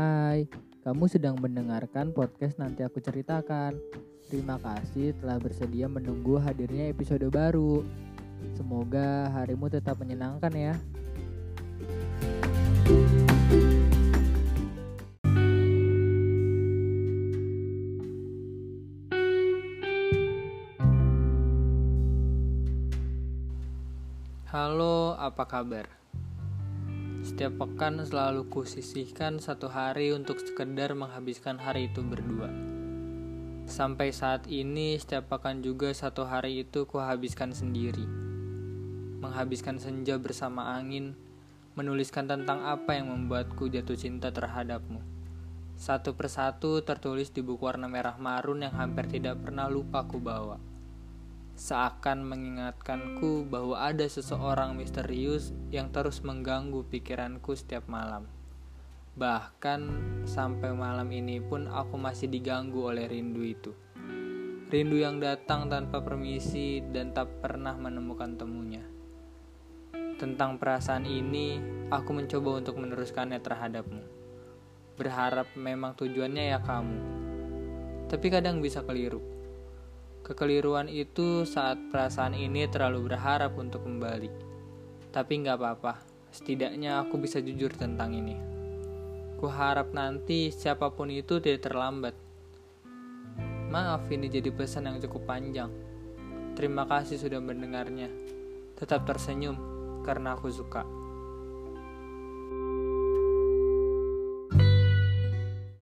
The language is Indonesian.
Hai, kamu sedang mendengarkan podcast Nanti Aku Ceritakan. Terima kasih telah bersedia menunggu hadirnya episode baru. Semoga harimu tetap menyenangkan ya. Halo, apa kabar? Setiap pekan selalu kusisihkan satu hari untuk sekedar menghabiskan hari itu berdua. Sampai saat ini, setiap pekan juga satu hari itu kuhabiskan sendiri. Menghabiskan senja bersama angin, menuliskan tentang apa yang membuatku jatuh cinta terhadapmu. Satu persatu tertulis di buku warna merah marun yang hampir tidak pernah lupa ku bawa seakan mengingatkanku bahwa ada seseorang misterius yang terus mengganggu pikiranku setiap malam. Bahkan sampai malam ini pun aku masih diganggu oleh rindu itu. Rindu yang datang tanpa permisi dan tak pernah menemukan temunya. Tentang perasaan ini, aku mencoba untuk meneruskannya terhadapmu. Berharap memang tujuannya ya kamu. Tapi kadang bisa keliru Kekeliruan itu saat perasaan ini terlalu berharap untuk kembali. Tapi nggak apa-apa, setidaknya aku bisa jujur tentang ini. Ku harap nanti siapa pun itu tidak terlambat. Maaf ini jadi pesan yang cukup panjang. Terima kasih sudah mendengarnya. Tetap tersenyum karena aku suka.